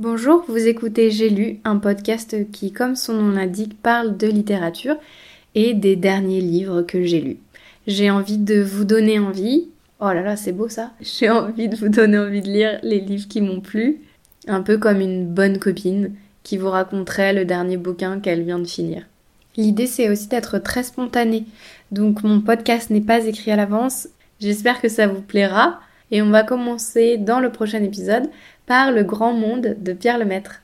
Bonjour, vous écoutez J'ai lu, un podcast qui, comme son nom l'indique, parle de littérature et des derniers livres que j'ai lus. J'ai envie de vous donner envie. Oh là là, c'est beau ça. J'ai envie de vous donner envie de lire les livres qui m'ont plu, un peu comme une bonne copine qui vous raconterait le dernier bouquin qu'elle vient de finir. L'idée c'est aussi d'être très spontané. Donc mon podcast n'est pas écrit à l'avance. J'espère que ça vous plaira et on va commencer dans le prochain épisode par Le Grand Monde de Pierre Lemaître.